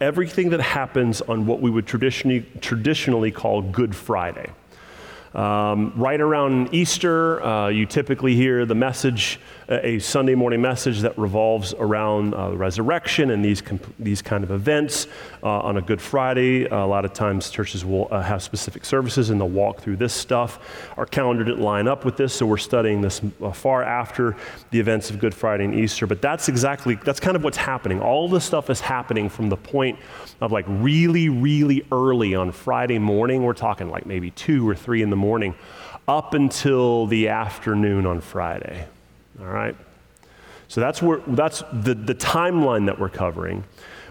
everything that happens on what we would traditionally, traditionally call Good Friday. Um, right around Easter, uh, you typically hear the message, a Sunday morning message that revolves around uh, the resurrection and these, comp- these kind of events. Uh, on a Good Friday, a lot of times churches will uh, have specific services and they'll walk through this stuff. Our calendar didn't line up with this, so we're studying this uh, far after the events of Good Friday and Easter. But that's exactly, that's kind of what's happening. All this stuff is happening from the point of like really, really early on Friday morning. We're talking like maybe two or three in the morning up until the afternoon on Friday. All right? So that's, where, that's the, the timeline that we're covering.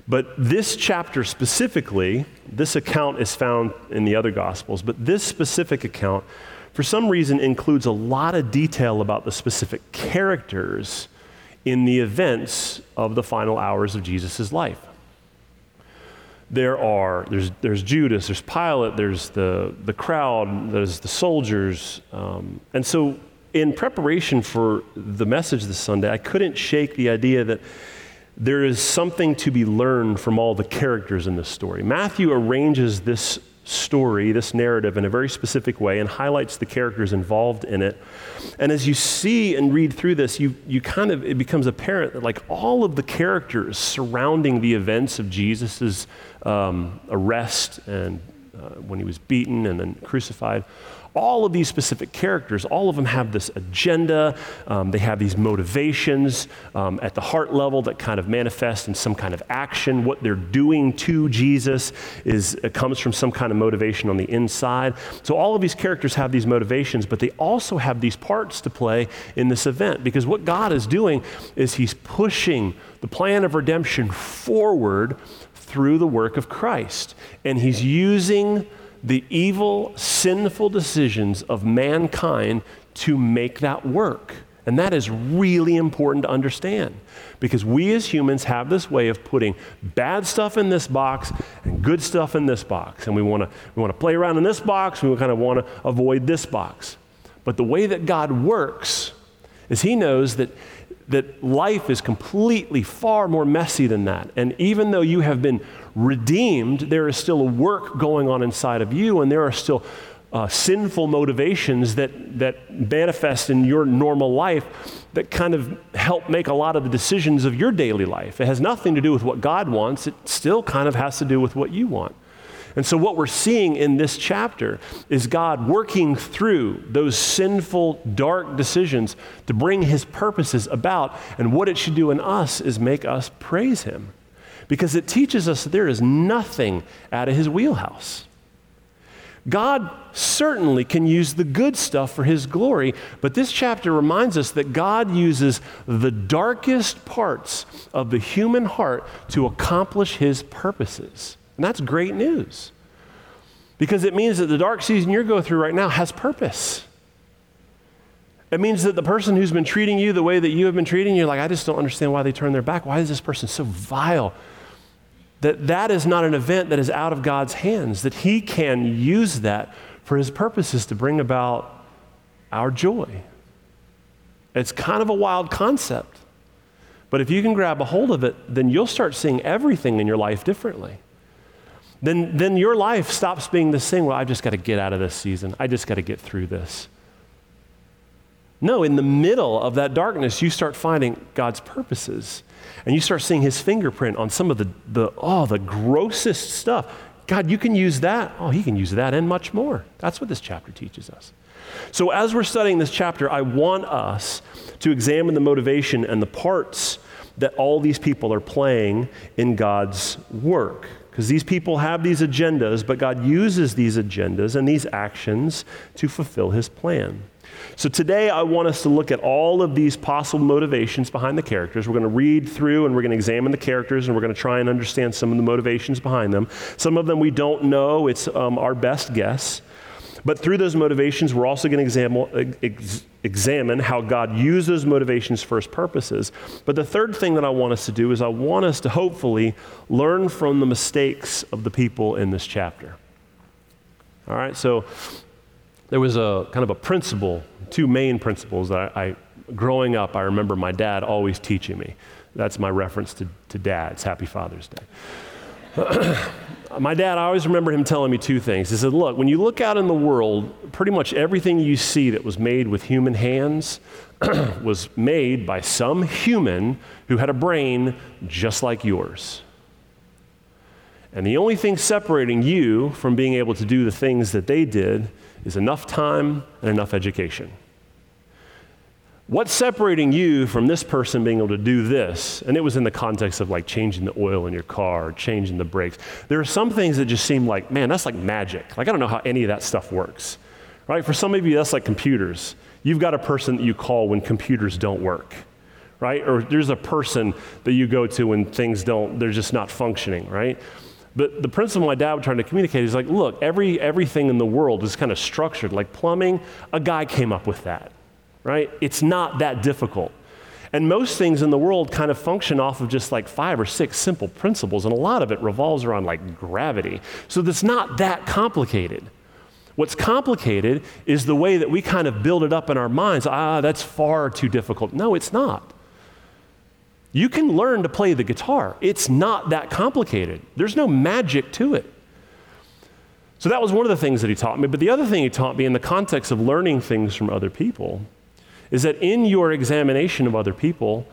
But this chapter specifically, this account is found in the other Gospels, but this specific account, for some reason, includes a lot of detail about the specific characters in the events of the final hours of Jesus' life there are there's, there's judas there's pilate there's the, the crowd there's the soldiers um, and so in preparation for the message this sunday i couldn't shake the idea that there is something to be learned from all the characters in this story. Matthew arranges this story this narrative in a very specific way and highlights the characters involved in it. And as you see and read through this you, you kind of it becomes apparent that like all of the characters surrounding the events of jesus' um, arrest and uh, when he was beaten and then crucified. All of these specific characters, all of them have this agenda. Um, they have these motivations um, at the heart level that kind of manifest in some kind of action. What they're doing to Jesus is it comes from some kind of motivation on the inside. So all of these characters have these motivations, but they also have these parts to play in this event because what God is doing is He's pushing the plan of redemption forward through the work of Christ. And he's using the evil, sinful decisions of mankind to make that work. And that is really important to understand because we as humans have this way of putting bad stuff in this box and good stuff in this box. And we want to we want to play around in this box, we kind of want to avoid this box. But the way that God works is he knows that that life is completely far more messy than that. And even though you have been redeemed, there is still a work going on inside of you, and there are still uh, sinful motivations that, that manifest in your normal life that kind of help make a lot of the decisions of your daily life. It has nothing to do with what God wants, it still kind of has to do with what you want. And so, what we're seeing in this chapter is God working through those sinful, dark decisions to bring his purposes about. And what it should do in us is make us praise him because it teaches us that there is nothing out of his wheelhouse. God certainly can use the good stuff for his glory, but this chapter reminds us that God uses the darkest parts of the human heart to accomplish his purposes. And that's great news. Because it means that the dark season you're going through right now has purpose. It means that the person who's been treating you the way that you have been treating you, like, I just don't understand why they turn their back. Why is this person so vile? That that is not an event that is out of God's hands, that He can use that for His purposes to bring about our joy. It's kind of a wild concept. But if you can grab a hold of it, then you'll start seeing everything in your life differently then, then your life stops being the same. Well, I've just got to get out of this season. I just got to get through this. No, in the middle of that darkness, you start finding God's purposes. And you start seeing his fingerprint on some of the, the oh, the grossest stuff. God, you can use that. Oh, he can use that and much more. That's what this chapter teaches us. So, as we're studying this chapter, I want us to examine the motivation and the parts that all these people are playing in God's work. Because these people have these agendas, but God uses these agendas and these actions to fulfill his plan. So today I want us to look at all of these possible motivations behind the characters. We're going to read through and we're going to examine the characters and we're going to try and understand some of the motivations behind them. Some of them we don't know, it's um, our best guess. But through those motivations, we're also going to examine, ex- examine how God used those motivations for his purposes. But the third thing that I want us to do is I want us to hopefully learn from the mistakes of the people in this chapter. All right, so there was a kind of a principle, two main principles that I, I growing up, I remember my dad always teaching me. That's my reference to, to dads. Happy Father's Day. my dad, I always remember him telling me two things. He said, Look, when you look out in the world, pretty much everything you see that was made with human hands was made by some human who had a brain just like yours. And the only thing separating you from being able to do the things that they did is enough time and enough education. What's separating you from this person being able to do this? And it was in the context of like changing the oil in your car, changing the brakes. There are some things that just seem like, man, that's like magic. Like, I don't know how any of that stuff works, right? For some of you, that's like computers. You've got a person that you call when computers don't work, right? Or there's a person that you go to when things don't, they're just not functioning, right? But the principle my dad was trying to communicate is like, look, every, everything in the world is kind of structured. Like plumbing, a guy came up with that, right? It's not that difficult. And most things in the world kind of function off of just like five or six simple principles, and a lot of it revolves around like gravity. So it's not that complicated. What's complicated is the way that we kind of build it up in our minds. Ah, that's far too difficult. No, it's not. You can learn to play the guitar. It's not that complicated, there's no magic to it. So that was one of the things that he taught me. But the other thing he taught me in the context of learning things from other people is that in your examination of other people,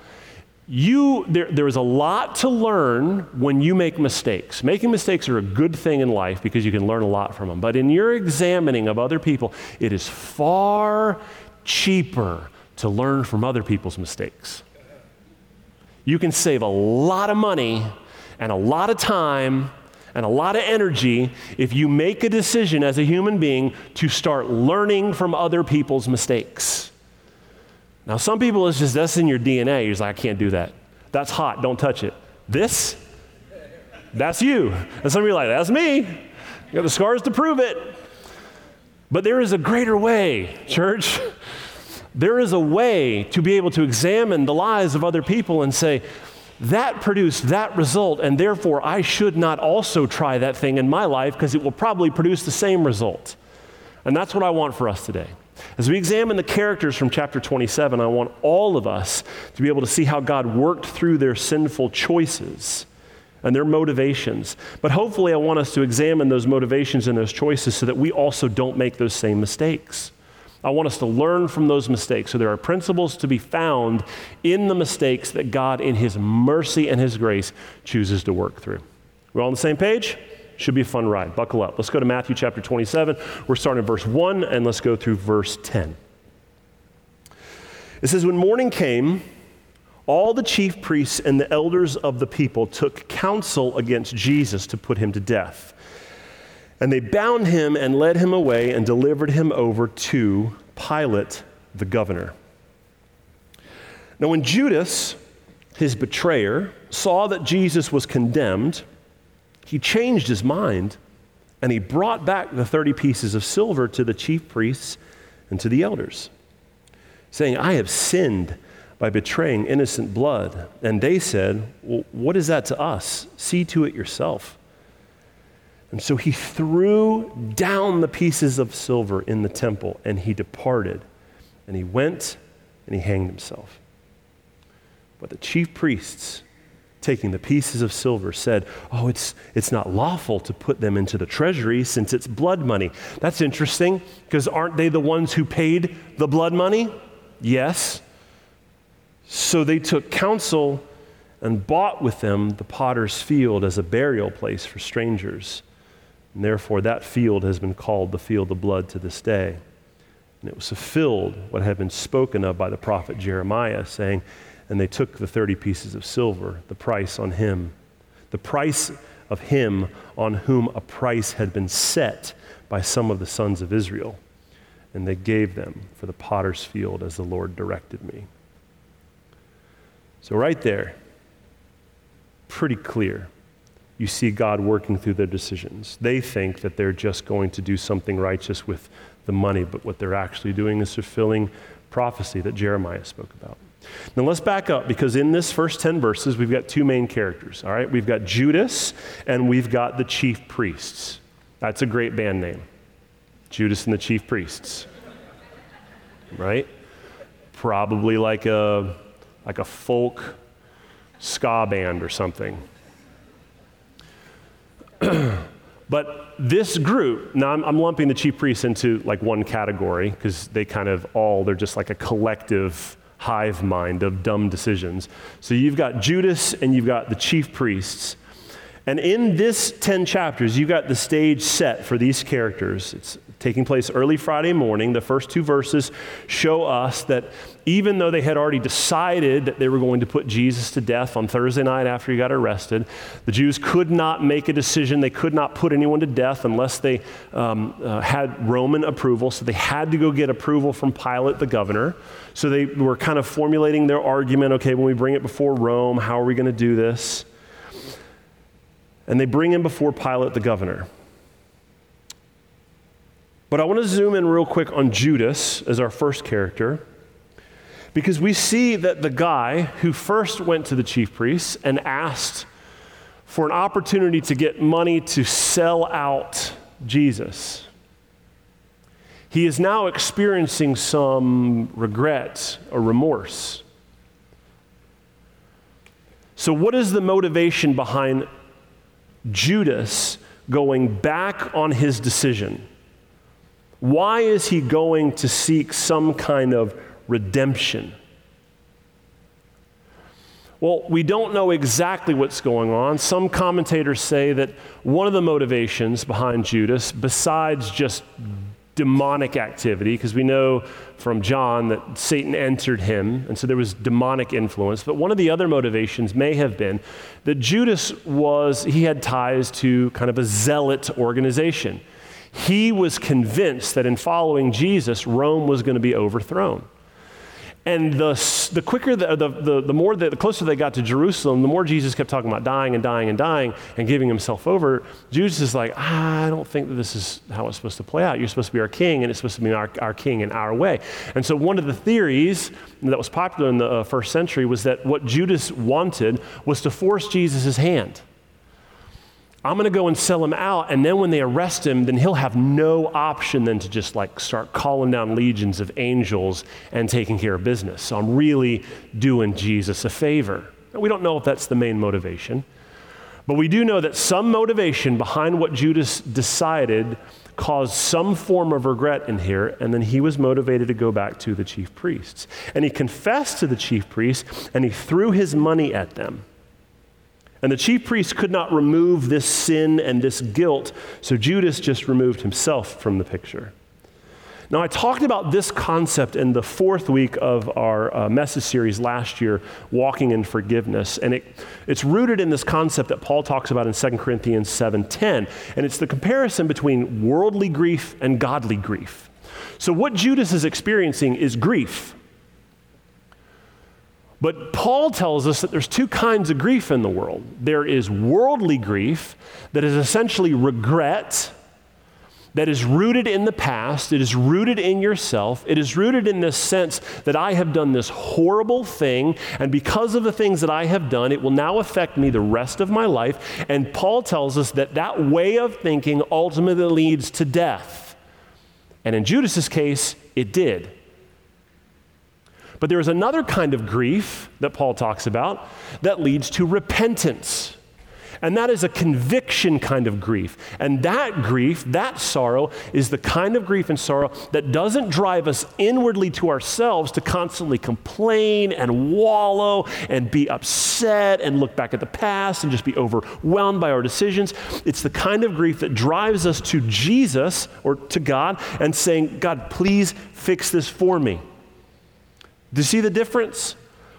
you, there, there is a lot to learn when you make mistakes. Making mistakes are a good thing in life because you can learn a lot from them. But in your examining of other people, it is far cheaper to learn from other people's mistakes you can save a lot of money and a lot of time and a lot of energy if you make a decision as a human being to start learning from other people's mistakes. Now, some people, it's just that's in your DNA. You're just like, I can't do that. That's hot. Don't touch it. This, that's you. And some of you are like, that's me. You got the scars to prove it. But there is a greater way, church. There is a way to be able to examine the lives of other people and say, that produced that result, and therefore I should not also try that thing in my life because it will probably produce the same result. And that's what I want for us today. As we examine the characters from chapter 27, I want all of us to be able to see how God worked through their sinful choices and their motivations. But hopefully, I want us to examine those motivations and those choices so that we also don't make those same mistakes. I want us to learn from those mistakes. So there are principles to be found in the mistakes that God, in His mercy and His grace, chooses to work through. We're all on the same page? Should be a fun ride. Buckle up. Let's go to Matthew chapter 27. We're starting in verse 1 and let's go through verse 10. It says, When morning came, all the chief priests and the elders of the people took counsel against Jesus to put him to death. And they bound him and led him away and delivered him over to Pilate, the governor. Now, when Judas, his betrayer, saw that Jesus was condemned, he changed his mind and he brought back the 30 pieces of silver to the chief priests and to the elders, saying, I have sinned by betraying innocent blood. And they said, well, What is that to us? See to it yourself. And so he threw down the pieces of silver in the temple and he departed. And he went and he hanged himself. But the chief priests, taking the pieces of silver, said, Oh, it's, it's not lawful to put them into the treasury since it's blood money. That's interesting because aren't they the ones who paid the blood money? Yes. So they took counsel and bought with them the potter's field as a burial place for strangers. And therefore, that field has been called the field of blood to this day. And it was fulfilled what had been spoken of by the prophet Jeremiah, saying, And they took the 30 pieces of silver, the price on him, the price of him on whom a price had been set by some of the sons of Israel. and they gave them for the potter's field as the Lord directed me. So, right there, pretty clear. You see God working through their decisions. They think that they're just going to do something righteous with the money, but what they're actually doing is fulfilling prophecy that Jeremiah spoke about. Now let's back up because in this first 10 verses, we've got two main characters, all right? We've got Judas and we've got the chief priests. That's a great band name Judas and the chief priests, right? Probably like a like a folk ska band or something. but this group, now I'm, I'm, lumping the chief priests into like one category because they kind of all, they're just like a collective hive mind of dumb decisions. So you've got Judas and you've got the chief priests. And in this 10 chapters, you've got the stage set for these characters. It's taking place early Friday morning. The first two verses show us that even though they had already decided that they were going to put Jesus to death on Thursday night after he got arrested, the Jews could not make a decision. They could not put anyone to death unless they um, uh, had Roman approval. So they had to go get approval from Pilate, the governor. So they were kind of formulating their argument okay, when we bring it before Rome, how are we going to do this? And they bring him before Pilate, the governor. But I want to zoom in real quick on Judas as our first character because we see that the guy who first went to the chief priests and asked for an opportunity to get money to sell out Jesus, he is now experiencing some regret or remorse. So, what is the motivation behind Judas going back on his decision? Why is he going to seek some kind of redemption? Well, we don't know exactly what's going on. Some commentators say that one of the motivations behind Judas, besides just demonic activity, because we know from John that Satan entered him, and so there was demonic influence. But one of the other motivations may have been that Judas was, he had ties to kind of a zealot organization. He was convinced that in following Jesus, Rome was going to be overthrown. And the, the quicker, the, the, the more, the, the closer they got to Jerusalem, the more Jesus kept talking about dying and dying and dying and giving himself over. Judas is like, ah, I don't think that this is how it's supposed to play out. You're supposed to be our king, and it's supposed to be our, our king in our way. And so, one of the theories that was popular in the uh, first century was that what Judas wanted was to force Jesus' hand. I'm going to go and sell him out. And then when they arrest him, then he'll have no option than to just like start calling down legions of angels and taking care of business. So I'm really doing Jesus a favor. We don't know if that's the main motivation. But we do know that some motivation behind what Judas decided caused some form of regret in here, and then he was motivated to go back to the chief priests. And he confessed to the chief priests, and he threw his money at them. And the chief priests could not remove this sin and this guilt, so Judas just removed himself from the picture. Now, I talked about this concept in the fourth week of our uh, message series last year, Walking in Forgiveness. And it, it's rooted in this concept that Paul talks about in 2 Corinthians 7.10. And it's the comparison between worldly grief and godly grief. So, what Judas is experiencing is grief. But Paul tells us that there's two kinds of grief in the world there is worldly grief, that is essentially regret, that is rooted in the past, it is rooted in yourself, it is rooted in this sense that I have done this horrible thing, and because of the things that I have done, it will now affect me the rest of my life. And Paul tells us that that way of thinking ultimately leads to death. And in Judas's case, it did. But there is another kind of grief that Paul talks about that leads to repentance. And that is a conviction kind of grief. And that grief, that sorrow, is the kind of grief and sorrow that doesn't drive us inwardly to ourselves to constantly complain and wallow and be upset and look back at the past and just be overwhelmed by our decisions. It's the kind of grief that drives us to Jesus or to God and saying, God, please fix this for me. Do you see the difference?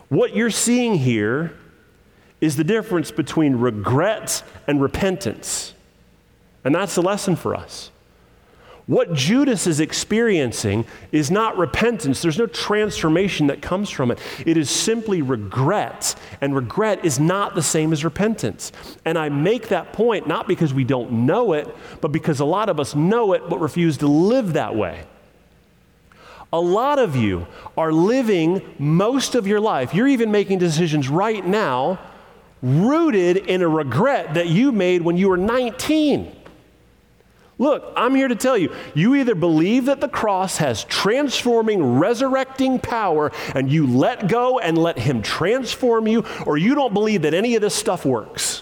What you're seeing here is the difference between regret and repentance. And that's the lesson for us. What Judas is experiencing is not repentance. There's no transformation that comes from it. It is simply regret. And regret is not the same as repentance. And I make that point not because we don't know it, but because a lot of us know it but refuse to live that way. A lot of you are living most of your life, you're even making decisions right now rooted in a regret that you made when you were 19. Look, I'm here to tell you you either believe that the cross has transforming, resurrecting power, and you let go and let Him transform you, or you don't believe that any of this stuff works.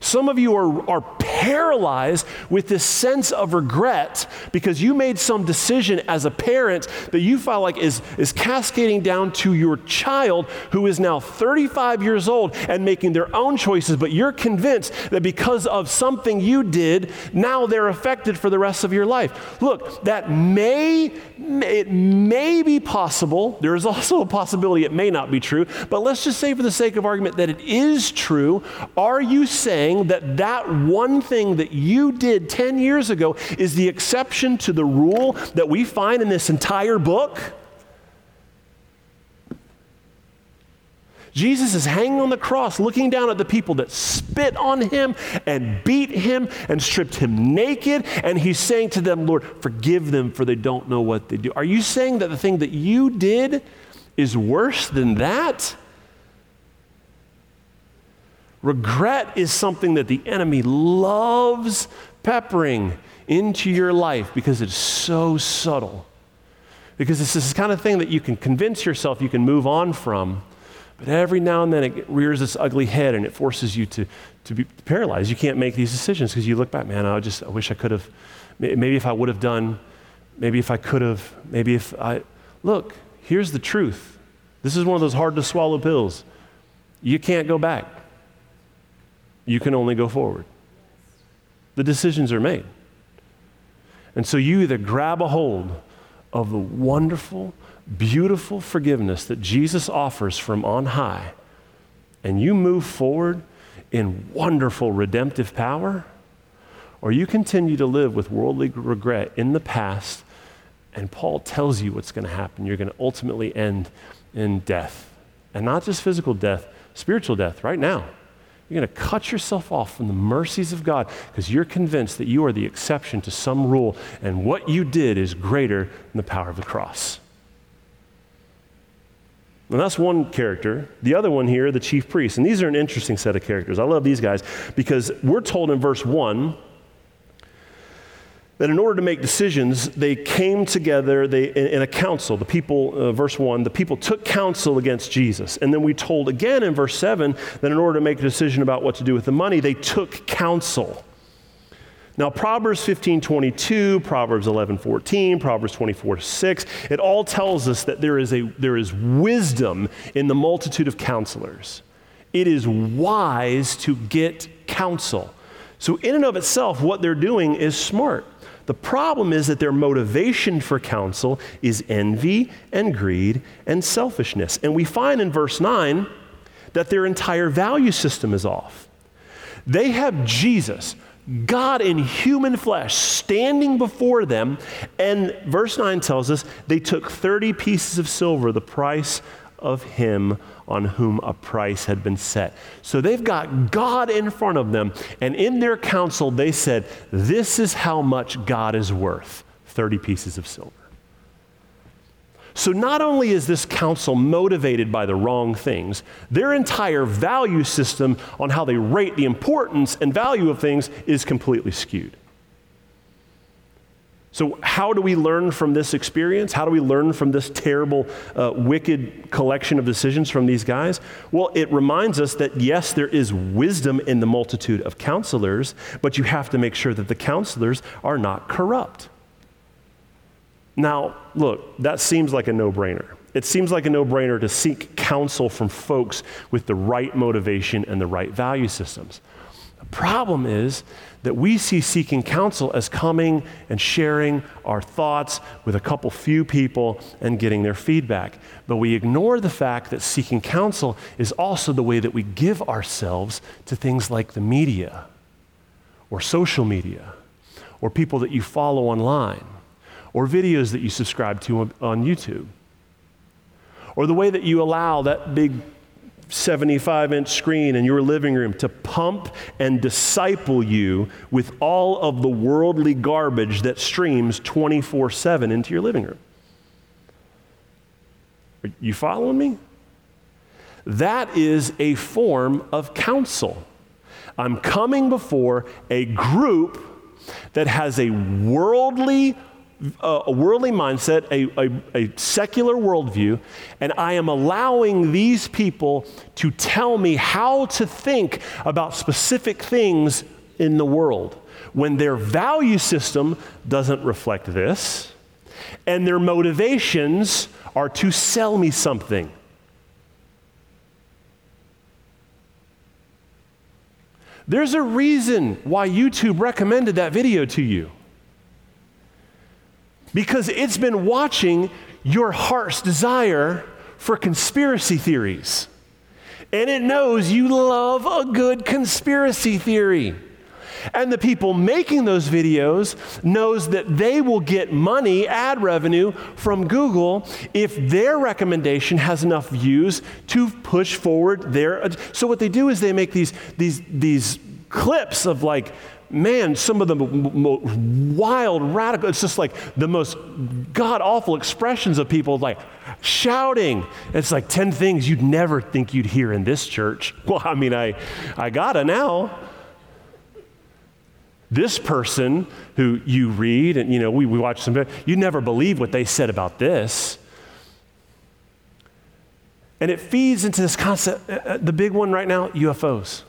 Some of you are, are paralyzed with this sense of regret because you made some decision as a parent that you feel like is, is cascading down to your child who is now 35 years old and making their own choices, but you're convinced that because of something you did, now they're affected for the rest of your life. Look, that may, it may be possible. There is also a possibility it may not be true, but let's just say for the sake of argument that it is true. Are you saying saying that that one thing that you did 10 years ago is the exception to the rule that we find in this entire book? Jesus is hanging on the cross, looking down at the people that spit on him and beat him and stripped him naked. And he's saying to them, Lord, forgive them, for they don't know what they do. Are you saying that the thing that you did is worse than that? Regret is something that the enemy loves peppering into your life because it's so subtle. Because it's this kind of thing that you can convince yourself you can move on from, but every now and then it rears its ugly head and it forces you to, to be paralyzed. You can't make these decisions because you look back, man, I just I wish I could have, maybe if I would have done, maybe if I could have, maybe if I. Look, here's the truth. This is one of those hard to swallow pills. You can't go back you can only go forward. The decisions are made. And so you either grab a hold of the wonderful, beautiful forgiveness that Jesus offers from on high, and you move forward in wonderful redemptive power, or you continue to live with worldly regret in the past, and Paul tells you what's going to happen. You're going to ultimately end in death. And not just physical death, spiritual death right now. You're going to cut yourself off from the mercies of God because you're convinced that you are the exception to some rule, and what you did is greater than the power of the cross. And that's one character. The other one here, the chief priest. And these are an interesting set of characters. I love these guys because we're told in verse 1 that in order to make decisions, they came together they, in, in a council. The people, uh, verse 1, the people took counsel against Jesus. And then we told again in verse 7 that in order to make a decision about what to do with the money, they took counsel. Now, Proverbs 15 22, Proverbs 11 14, Proverbs 24 6, it all tells us that there is, a, there is wisdom in the multitude of counselors. It is wise to get counsel. So, in and of itself, what they're doing is smart. The problem is that their motivation for counsel is envy and greed and selfishness. And we find in verse 9 that their entire value system is off. They have Jesus, God in human flesh, standing before them, and verse 9 tells us they took 30 pieces of silver, the price of him on whom a price had been set. So they've got God in front of them, and in their council, they said, This is how much God is worth 30 pieces of silver. So, not only is this council motivated by the wrong things, their entire value system on how they rate the importance and value of things is completely skewed. So, how do we learn from this experience? How do we learn from this terrible, uh, wicked collection of decisions from these guys? Well, it reminds us that yes, there is wisdom in the multitude of counselors, but you have to make sure that the counselors are not corrupt. Now, look, that seems like a no brainer. It seems like a no brainer to seek counsel from folks with the right motivation and the right value systems. The problem is that we see seeking counsel as coming and sharing our thoughts with a couple few people and getting their feedback. But we ignore the fact that seeking counsel is also the way that we give ourselves to things like the media or social media or people that you follow online or videos that you subscribe to on YouTube or the way that you allow that big 75 inch screen in your living room to pump and disciple you with all of the worldly garbage that streams 24 7 into your living room. Are you following me? That is a form of counsel. I'm coming before a group that has a worldly a worldly mindset, a, a, a, secular worldview, and I am allowing these people to tell me how to think about specific things in the world when their value system doesn't reflect this, and their motivations are to sell me something. There's a reason why YouTube recommended that video to you. Because it's been watching your heart's desire for conspiracy theories. And it knows you love a good conspiracy theory. And the people making those videos knows that they will get money, ad revenue from Google if their recommendation has enough views to push forward their So what they do is they make these these these clips of like man, some of the most wild, radical, it's just like the most god awful expressions of people like shouting. It's like 10 things you'd never think you'd hear in this church. Well, I mean, I, I gotta now this person who you read and you know we, we watch some you never believe what they said about this and it feeds into this concept uh, uh the big one right now ufos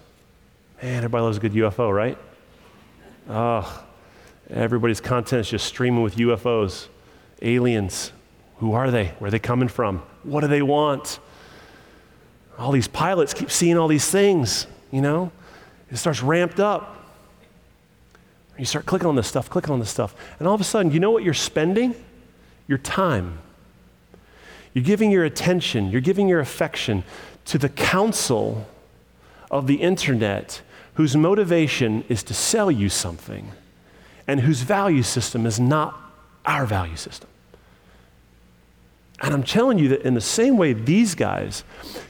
man everybody loves a good ufo right oh everybody's content is just streaming with ufos aliens. Who are they? Where are they coming from? What do they want? All these pilots keep seeing all these things you know? It starts ramped up. You start clicking on this stuff, clicking on this stuff, and all of a sudden, you know what you're spending? Your time. You're giving your attention, you're giving your affection to the counsel of the internet whose motivation is to sell you something and whose value system is not our value system. And I'm telling you that in the same way these guys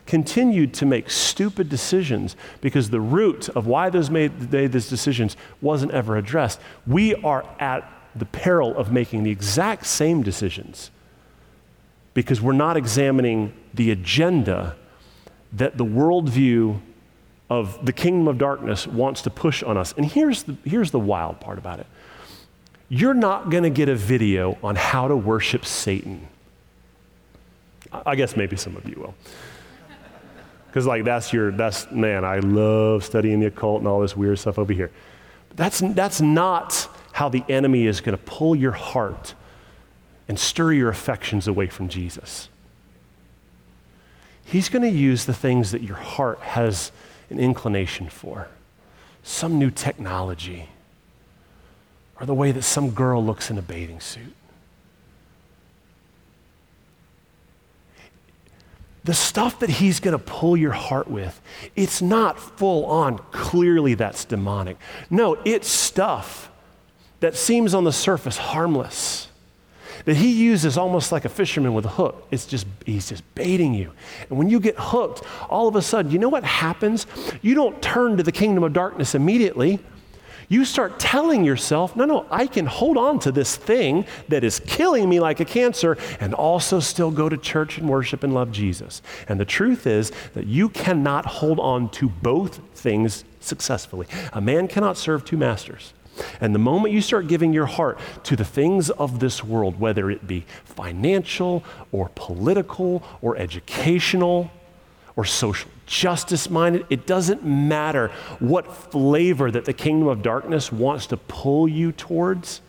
continued to make stupid decisions because the root of why those made, made these decisions wasn't ever addressed, we are at the peril of making the exact same decisions because we're not examining the agenda that the worldview of the kingdom of darkness wants to push on us. And here's the, here's the wild part about it you're not going to get a video on how to worship Satan I guess maybe some of you will. Because, like, that's your, that's, man, I love studying the occult and all this weird stuff over here. But that's, that's not how the enemy is going to pull your heart and stir your affections away from Jesus. He's going to use the things that your heart has an inclination for some new technology, or the way that some girl looks in a bathing suit the stuff that he's going to pull your heart with, it's not full on, clearly that's demonic. No, it's stuff that seems on the surface harmless. That he uses almost like a fisherman with a hook. It's just, he's just baiting you. And when you get hooked, all of a sudden, you know what happens? You don't turn to the kingdom of darkness immediately you start telling yourself, no, no, I can hold on to this thing that is killing me like a cancer and also still go to church and worship and love Jesus. And the truth is that you cannot hold on to both things successfully. A man cannot serve two masters. And the moment you start giving your heart to the things of this world, whether it be financial or political or educational or social justice minded. It doesn't matter what flavor that the kingdom of darkness wants to pull you towards,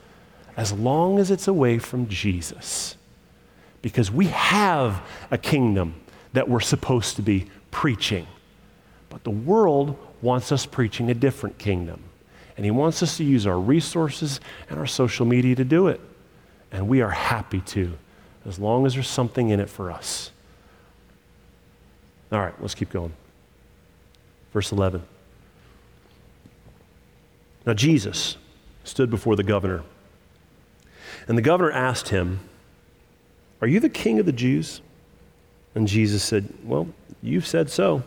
as long as it's away from Jesus. Because we have a kingdom that we're supposed to be preaching. But the world wants us preaching a different kingdom. And he wants us to use our resources and our social media to do it. And we are happy to, as long as there's something in it for us. All right, let's keep going. Verse 11. Now, Jesus stood before the governor. And the governor asked him, Are you the king of the Jews? And Jesus said, Well, you've said so.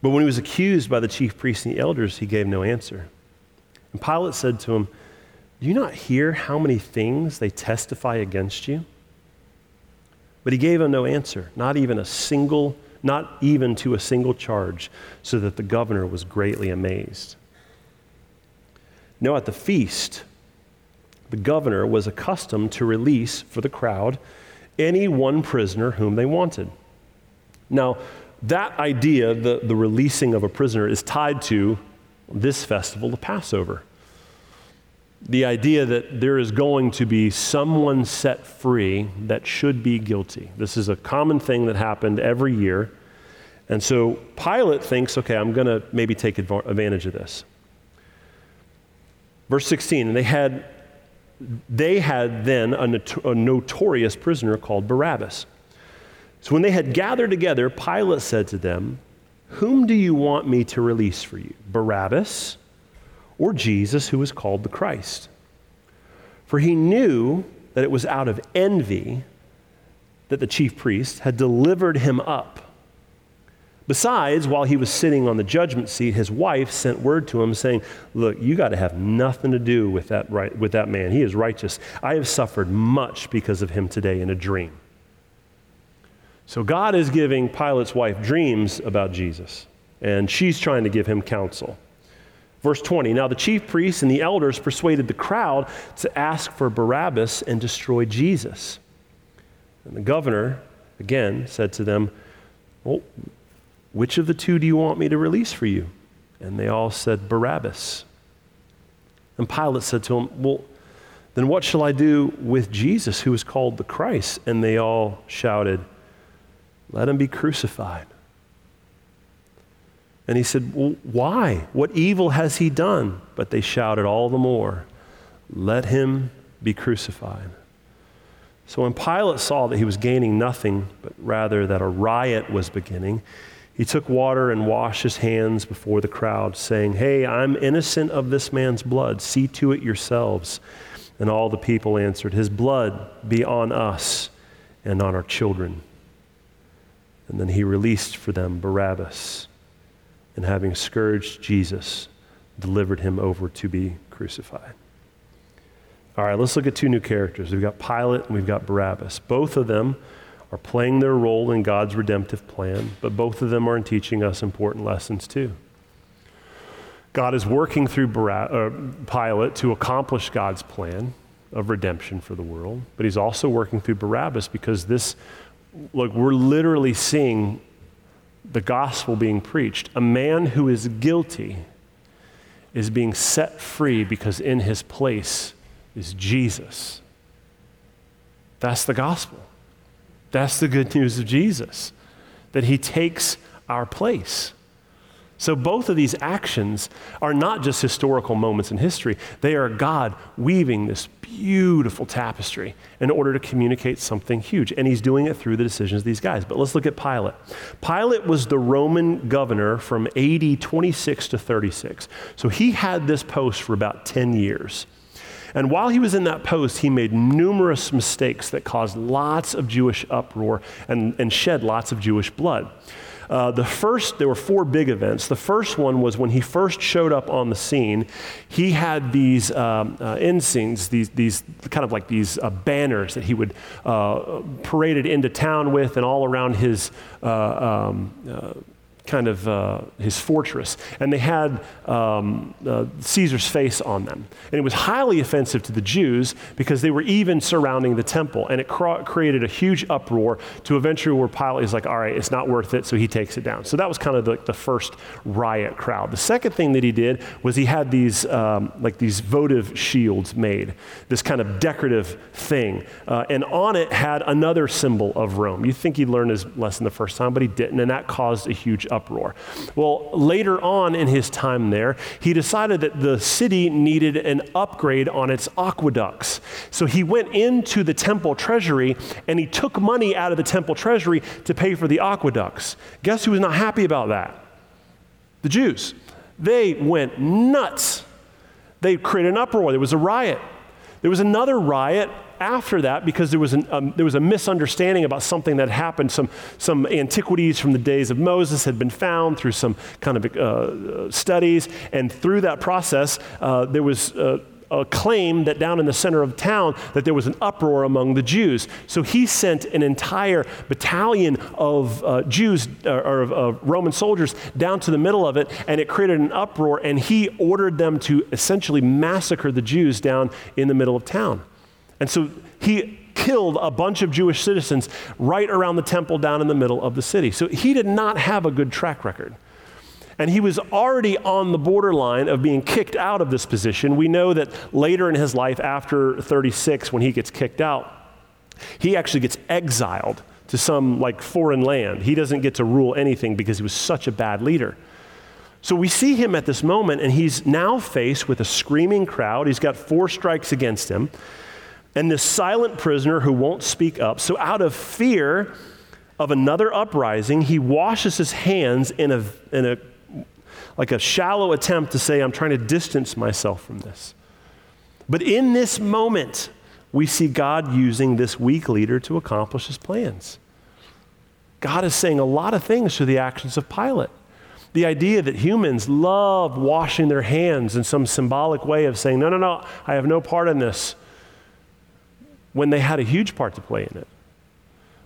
When he was accused by the chief priests and the elders, he gave no answer. And Pilate said to him, Do you not hear how many things they testify against you? But he gave him no answer, not even a single not even to a single charge, so that the governor was greatly amazed. Now, at the feast, the governor was accustomed to release for the crowd any one prisoner whom they wanted. Now, that idea, the, the releasing of a prisoner, is tied to this festival, the Passover. The idea that there is going to be someone set free that should be guilty. This is a common thing that happened every year. And so Pilate thinks, okay, I'm going to maybe take advantage of this. Verse 16, and they had, they had then a, not- a notorious prisoner called Barabbas. So when they had gathered together, Pilate said to them, Whom do you want me to release for you, Barabbas or Jesus, who is called the Christ? For he knew that it was out of envy that the chief priest had delivered him up. Besides, while he was sitting on the judgment seat, his wife sent word to him saying, Look, you got to have nothing to do with that, right, with that man. He is righteous. I have suffered much because of him today in a dream. So God is giving Pilate's wife dreams about Jesus, and she's trying to give him counsel. Verse 20 Now the chief priests and the elders persuaded the crowd to ask for Barabbas and destroy Jesus. And the governor, again, said to them, Well, which of the two do you want me to release for you? And they all said, Barabbas. And Pilate said to him, Well, then what shall I do with Jesus, who is called the Christ? And they all shouted, Let him be crucified. And he said, Well, why? What evil has he done? But they shouted all the more, Let him be crucified. So when Pilate saw that he was gaining nothing, but rather that a riot was beginning, he took water and washed his hands before the crowd, saying, Hey, I'm innocent of this man's blood. See to it yourselves. And all the people answered, His blood be on us and on our children. And then he released for them Barabbas, and having scourged Jesus, delivered him over to be crucified. All right, let's look at two new characters. We've got Pilate and we've got Barabbas. Both of them are playing their role in God's redemptive plan, but both of them are teaching us important lessons too. God is working through uh, Pilate to accomplish God's plan of redemption for the world, but he's also working through Barabbas because this, look, we're literally seeing the gospel being preached. A man who is guilty is being set free because in his place is Jesus. That's the gospel. That's the good news of Jesus, that he takes our place. So, both of these actions are not just historical moments in history, they are God weaving this beautiful tapestry in order to communicate something huge. And he's doing it through the decisions of these guys. But let's look at Pilate. Pilate was the Roman governor from AD 26 to 36. So, he had this post for about 10 years. And while he was in that post, he made numerous mistakes that caused lots of Jewish uproar and, and shed lots of Jewish blood. Uh, the first, there were four big events. The first one was when he first showed up on the scene, he had these um, uh, ensigns, these, these kind of like these uh, banners that he would uh, parade it into town with and all around his uh, um, uh, kind of uh, his fortress, and they had um, uh, Caesar's face on them. And it was highly offensive to the Jews because they were even surrounding the temple, and it cr- created a huge uproar to eventually where Pilate is like, all right, it's not worth it, so he takes it down. So that was kind of the, the first riot crowd. The second thing that he did was he had these, um, like these votive shields made, this kind of decorative thing, uh, and on it had another symbol of Rome. You'd think he'd learned his lesson the first time, but he didn't, and that caused a huge uproar. Well, later on in his time there, he decided that the city needed an upgrade on its aqueducts. So he went into the temple treasury and he took money out of the temple treasury to pay for the aqueducts. Guess who was not happy about that? the Jews. They went nuts. They created an uproar. There was a riot. There was another riot after that because there was, an, um, there was a misunderstanding about something that happened. Some, some antiquities from the days of Moses had been found through some kind of uh, studies. And through that process, uh, there was. Uh, a claim that down in the center of town that there was an uproar among the Jews. So he sent an entire battalion of uh, Jews uh, or of, of Roman soldiers down to the middle of it, and it created an uproar. And he ordered them to essentially massacre the Jews down in the middle of town. And so he killed a bunch of Jewish citizens right around the temple down in the middle of the city. So he did not have a good track record. And he was already on the borderline of being kicked out of this position. We know that later in his life, after 36, when he gets kicked out, he actually gets exiled to some like foreign land. He doesn't get to rule anything because he was such a bad leader. So we see him at this moment, and he's now faced with a screaming crowd. He's got four strikes against him and this silent prisoner who won't speak up. So, out of fear of another uprising, he washes his hands in a, in a like a shallow attempt to say, I'm trying to distance myself from this. But in this moment, we see God using this weak leader to accomplish his plans. God is saying a lot of things through the actions of Pilate. The idea that humans love washing their hands in some symbolic way of saying, no, no, no, I have no part in this when they had a huge part to play in it.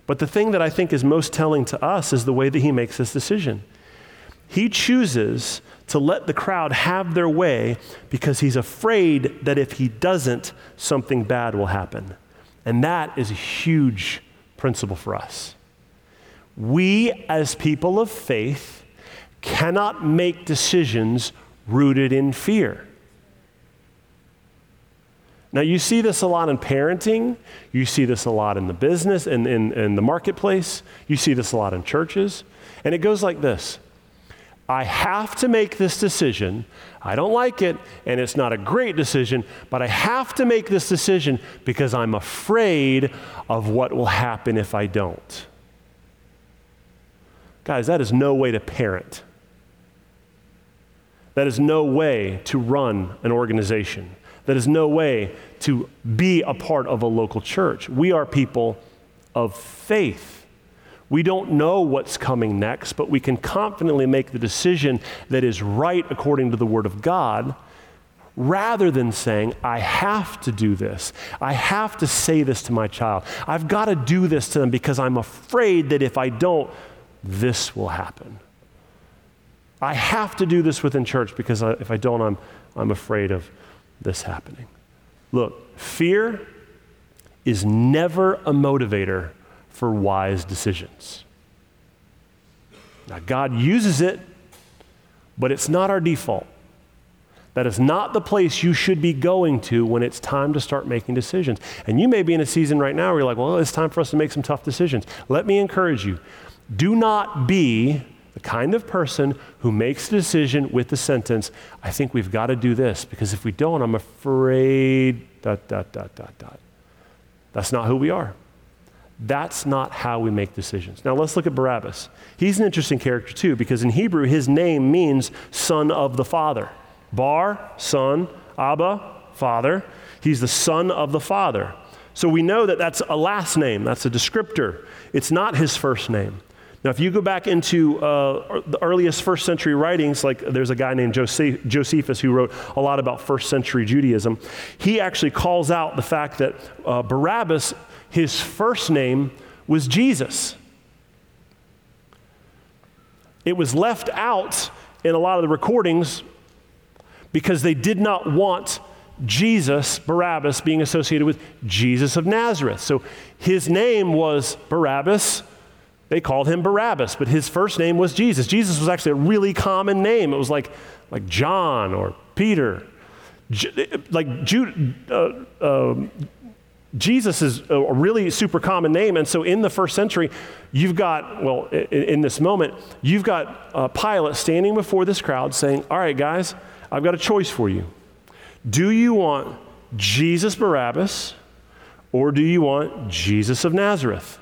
But the thing that I think is most telling to us is the way that he makes this decision. He chooses to let the crowd have their way because he's afraid that if he doesn't, something bad will happen. And that is a huge principle for us. We, as people of faith, cannot make decisions rooted in fear. Now, you see this a lot in parenting. You see this a lot in the business and in, in, in, the marketplace. You see this a lot in churches. And it goes like this I have to make this decision. I don't like it, and it's not a great decision, but I have to make this decision because I'm afraid of what will happen if I don't. Guys, that is no way to parent. That is no way to run an organization. That is no way to be a part of a local church. We are people of faith. We don't know what's coming next, but we can confidently make the decision that is right according to the Word of God rather than saying, I have to do this. I have to say this to my child. I've got to do this to them because I'm afraid that if I don't, this will happen. I have to do this within church because if I don't, I'm, I'm afraid of this happening. Look, fear is never a motivator for wise decisions. Now, God uses it, but it's not our default. That is not the place you should be going to when it's time to start making decisions. And you may be in a season right now where you're like, well, it's time for us to make some tough decisions. Let me encourage you do not be the kind of person who makes a decision with the sentence, I think we've got to do this, because if we don't, I'm afraid, dot, dot, dot, dot, dot. That's not who we are. That's not how we make decisions. Now let's look at Barabbas. He's an interesting character too, because in Hebrew, his name means son of the father. Bar, son, Abba, father. He's the son of the father. So we know that that's a last name, that's a descriptor. It's not his first name. Now, if you go back into uh, the earliest first century writings, like there's a guy named Josephus who wrote a lot about first century Judaism, he actually calls out the fact that uh, Barabbas, his first name was Jesus. It was left out in a lot of the recordings because they did not want Jesus, Barabbas, being associated with Jesus of Nazareth. So his name was Barabbas they called him Barabbas, but his first name was Jesus. Jesus was actually a really common name. It was like, like John or Peter. like Jude, uh, uh, Jesus is a really super common name. And so in the first century, you've got, well, in, in this moment, you've got a Pilate standing before this crowd saying, All right, guys, I've got a choice for you. Do you want Jesus Barabbas or do you want Jesus of Nazareth?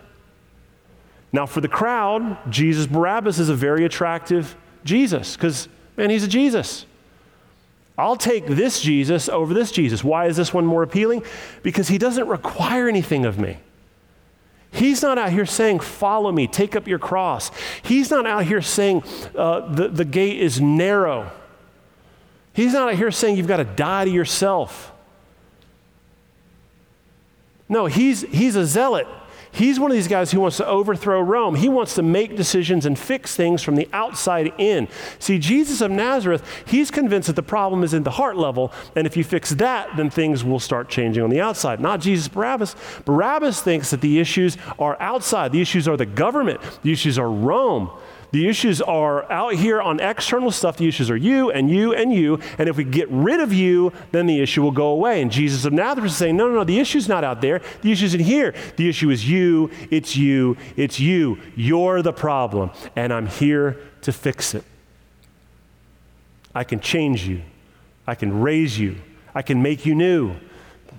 Now, for the crowd, Jesus Barabbas is a very attractive Jesus because Man, he's a Jesus. I'll take this Jesus over this Jesus. Why is this one more appealing? Because he doesn't require anything of me. He's not out here saying, Follow me, take up your cross. He's not out here saying, uh, the, the gate is narrow. He's not out here saying, You've got to die to yourself. No, he's, he's a zealot. He's one of these guys who wants to overthrow Rome. He wants to make decisions and fix things from the outside in. See, Jesus of Nazareth, he's convinced that the problem is in the heart level, and if you fix that, then things will start changing on the outside. Not Jesus Barabbas. Barabbas thinks that the issues are outside, the issues are the government, the issues are Rome. The issues are out here on external stuff. The issues are you and you and you. And if we get rid of you, then the issue will go away. And Jesus of Nazareth is saying, no, no, no, the issue's not out there. The issue's in here. The issue is you. It's you. It's you. You're the problem. And I'm here to fix it. I can change you. I can raise you. I can make you new.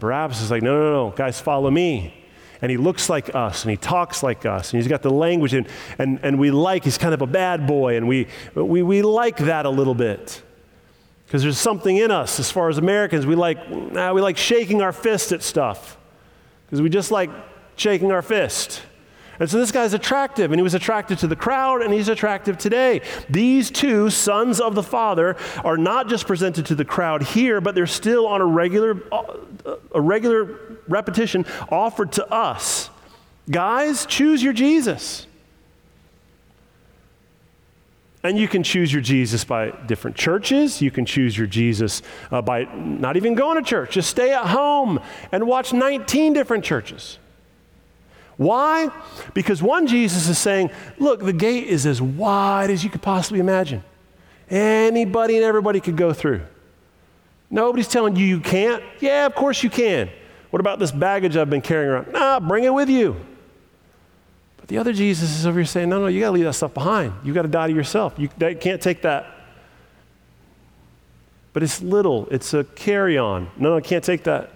Barabbas is like, no, no, no, guys, follow me and he looks like us and he talks like us and he's got the language and, and, and we like he's kind of a bad boy and we, we, we like that a little bit. Because there's something in us as far as americans we like we like shaking our fist at stuff. Because we just like shaking our fist. And so this guy's attractive, and he was attracted to the crowd, and he's attractive today. These two sons of the Father are not just presented to the crowd here, but they're still on a regular, uh, a regular repetition offered to us. Guys, choose your Jesus. And you can choose your Jesus by different churches. You can choose your Jesus uh, by not even going to church. Just stay at home and watch 19 different churches. Why? Because one Jesus is saying, look, the gate is as wide as you could possibly imagine. Anybody and everybody could go through. Nobody's telling you you can't. Yeah, of course you can. What about this baggage I've been carrying around? Nah, bring it with you. But the other Jesus is over here saying, no, no, you got to leave that stuff behind. You got to die to yourself. You can't take that. But it's little, it's a carry on. No, no, I can't take that.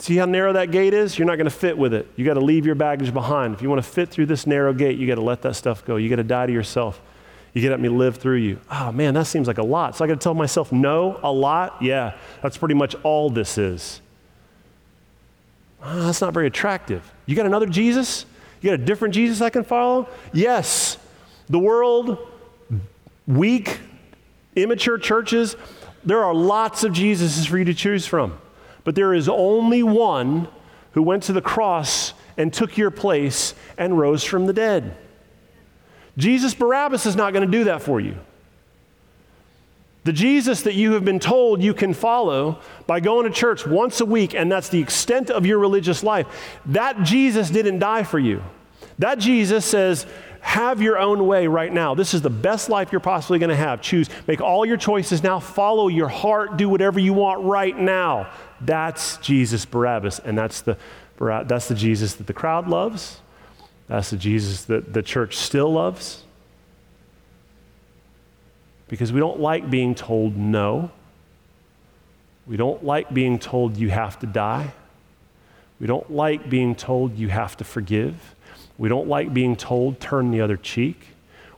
See how narrow that gate is? You're not going to fit with it. You got to leave your baggage behind. If you want to fit through this narrow gate, you got to let that stuff go. You got to die to yourself. You get at me live through you. Oh man, that seems like a lot. So I got to tell myself no a lot? Yeah, that's pretty much all this is. Oh, that's not very attractive. You got another Jesus? You got a different Jesus I can follow? Yes. The world, weak, immature churches, there are lots of Jesuses for you to choose from. But there is only one who went to the cross and took your place and rose from the dead. Jesus Barabbas is not going to do that for you. The Jesus that you have been told you can follow by going to church once a week, and that's the extent of your religious life, that Jesus didn't die for you. That Jesus says, have your own way right now. This is the best life you're possibly going to have. Choose, make all your choices now, follow your heart, do whatever you want right now. That's Jesus Barabbas, and that's the, that's the Jesus that the crowd loves. That's the Jesus that the church still loves. Because we don't like being told no. We don't like being told you have to die. We don't like being told you have to forgive. We don't like being told turn the other cheek.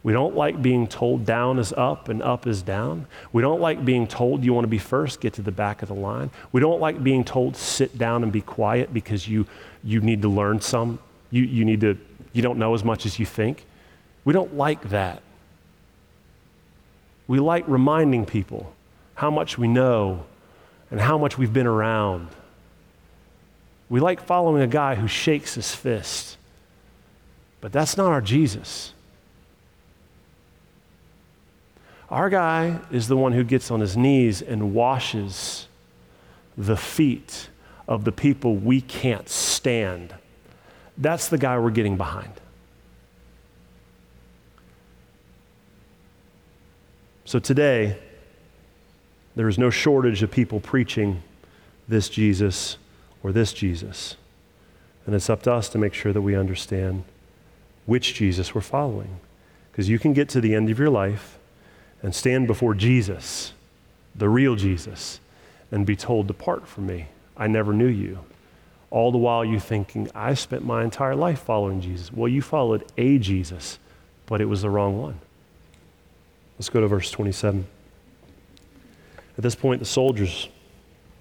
We don't like being told down is up and up is down. We don't like being told you want to be first, get to the back of the line. We don't like being told sit down and be quiet because you, you need to learn some. You, you, need to, you don't know as much as you think. We don't like that. We like reminding people how much we know and how much we've been around. We like following a guy who shakes his fist. But that's not our Jesus. Our guy is the one who gets on his knees and washes the feet of the people we can't stand. That's the guy we're getting behind. So today, there is no shortage of people preaching this Jesus or this Jesus. And it's up to us to make sure that we understand which Jesus we're following. Because you can get to the end of your life and stand before Jesus, the real Jesus, and be told, Depart from me. I never knew you. All the while you thinking, I spent my entire life following Jesus. Well, you followed a Jesus, but it was the wrong one. Let's go to verse 27. At this point, the soldiers,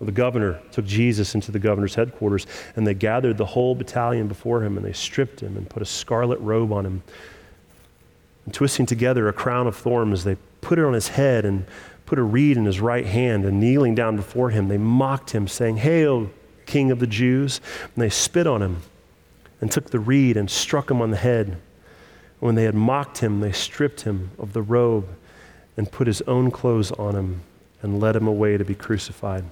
or the governor, took Jesus into the governor's headquarters, and they gathered the whole battalion before him, and they stripped him and put a scarlet robe on him. And twisting together a crown of thorns, they put it on his head and put a reed in his right hand, and kneeling down before him, they mocked him, saying, Hail, King of the Jews! And they spit on him and took the reed and struck him on the head. And When they had mocked him, they stripped him of the robe and put his own clothes on him and led him away to be crucified.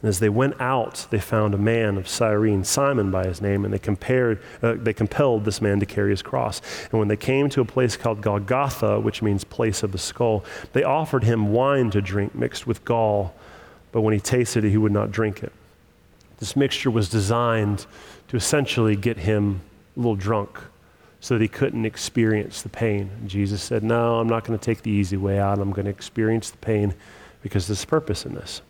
And as they went out, they found a man of Cyrene, Simon by his name, and they, compared, uh, they compelled this man to carry his cross. And when they came to a place called Golgotha, which means place of the skull, they offered him wine to drink mixed with gall, but when he tasted it, he would not drink it. This mixture was designed to essentially get him a little drunk so that he couldn't experience the pain. Jesus said, No, I'm not going to take the easy way out. I'm going to experience the pain because there's purpose in this.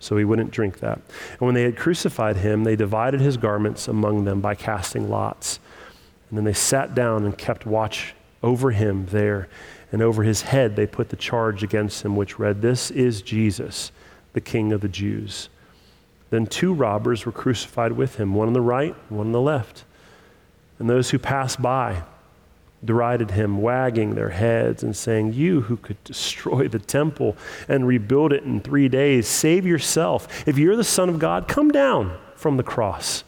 So he wouldn't drink that. And when they had crucified him, they divided his garments among them by casting lots. And then they sat down and kept watch over him there. And over his head they put the charge against him, which read, This is Jesus, the King of the Jews. Then two robbers were crucified with him, one on the right, one on the left. And those who passed by derided him, wagging their heads and saying, You who could destroy the temple and rebuild it in three days, save yourself. If you're the Son of God, come down from the cross.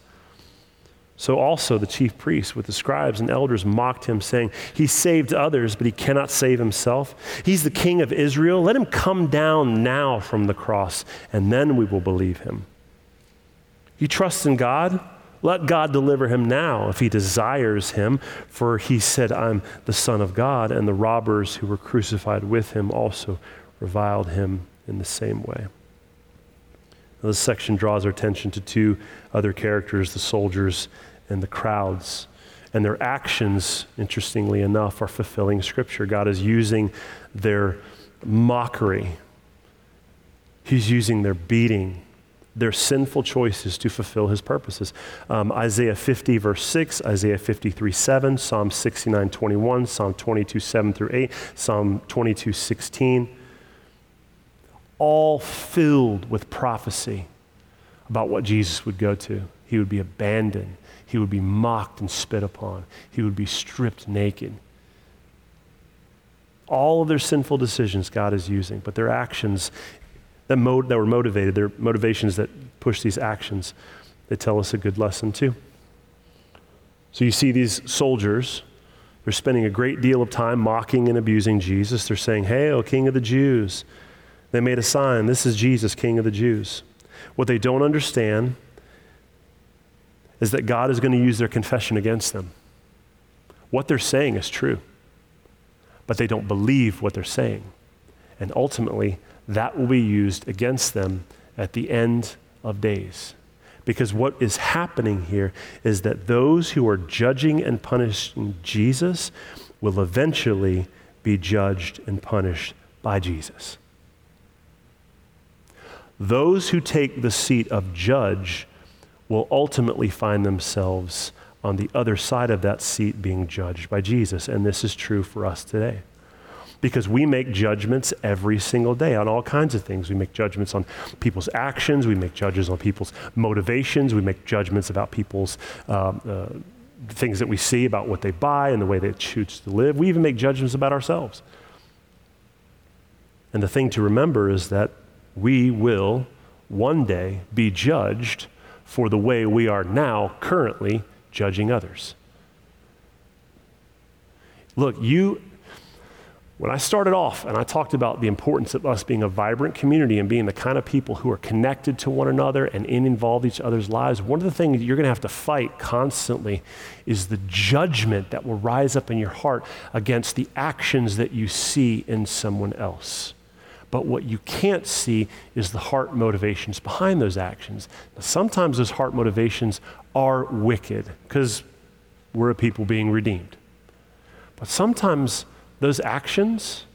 So also the chief priests with the scribes and elders mocked him, saying, He saved others, but he cannot save himself. He's the king of Israel. Let him come down now from the cross, and then we will believe him. You trust in God? Let God deliver him now if he desires him, for he said, I'm the Son of God. And the robbers who were crucified with him also reviled him in the same way. Now, this section draws our attention to two other characters the soldiers and the crowds. And their actions, interestingly enough, are fulfilling Scripture. God is using their mockery, He's using their beating their sinful choices to fulfill his purposes. Um, Isaiah 50, verse 6, Isaiah 53, 7, Psalm 69, 21, Psalm 22, 7 through 8, Psalm 22, 16, all filled with prophecy about what Jesus would go to. He would be abandoned, he would be mocked and spit upon, he would be stripped naked. All of their sinful decisions God is using, but their actions that, mo- that were motivated, their motivations that push these actions, they tell us a good lesson too. So you see these soldiers, they're spending a great deal of time mocking and abusing Jesus. They're saying, Hail, King of the Jews. They made a sign, This is Jesus, King of the Jews. What they don't understand is that God is going to use their confession against them. What they're saying is true, but they don't believe what they're saying. And ultimately, that will be used against them at the end of days. Because what is happening here is that those who are judging and punishing Jesus will eventually be judged and punished by Jesus. Those who take the seat of judge will ultimately find themselves on the other side of that seat being judged by Jesus. And this is true for us today because we make judgments every single day on all kinds of things. We make judgments on people's actions, we make judges on people's motivations, we make judgments about people's uh, uh, things that we see about what they buy and the way they choose to live. We even make judgments about ourselves. And the thing to remember is that we will one day be judged for the way we are now currently judging others. Look, you when I started off and I talked about the importance of us being a vibrant community and being the kind of people who are connected to one another and in involved each other's lives, one of the things you're going to have to fight constantly is the judgment that will rise up in your heart against the actions that you see in someone else. But what you can't see is the heart motivations behind those actions. Now, sometimes those heart motivations are wicked because we're a people being redeemed. But sometimes those actions,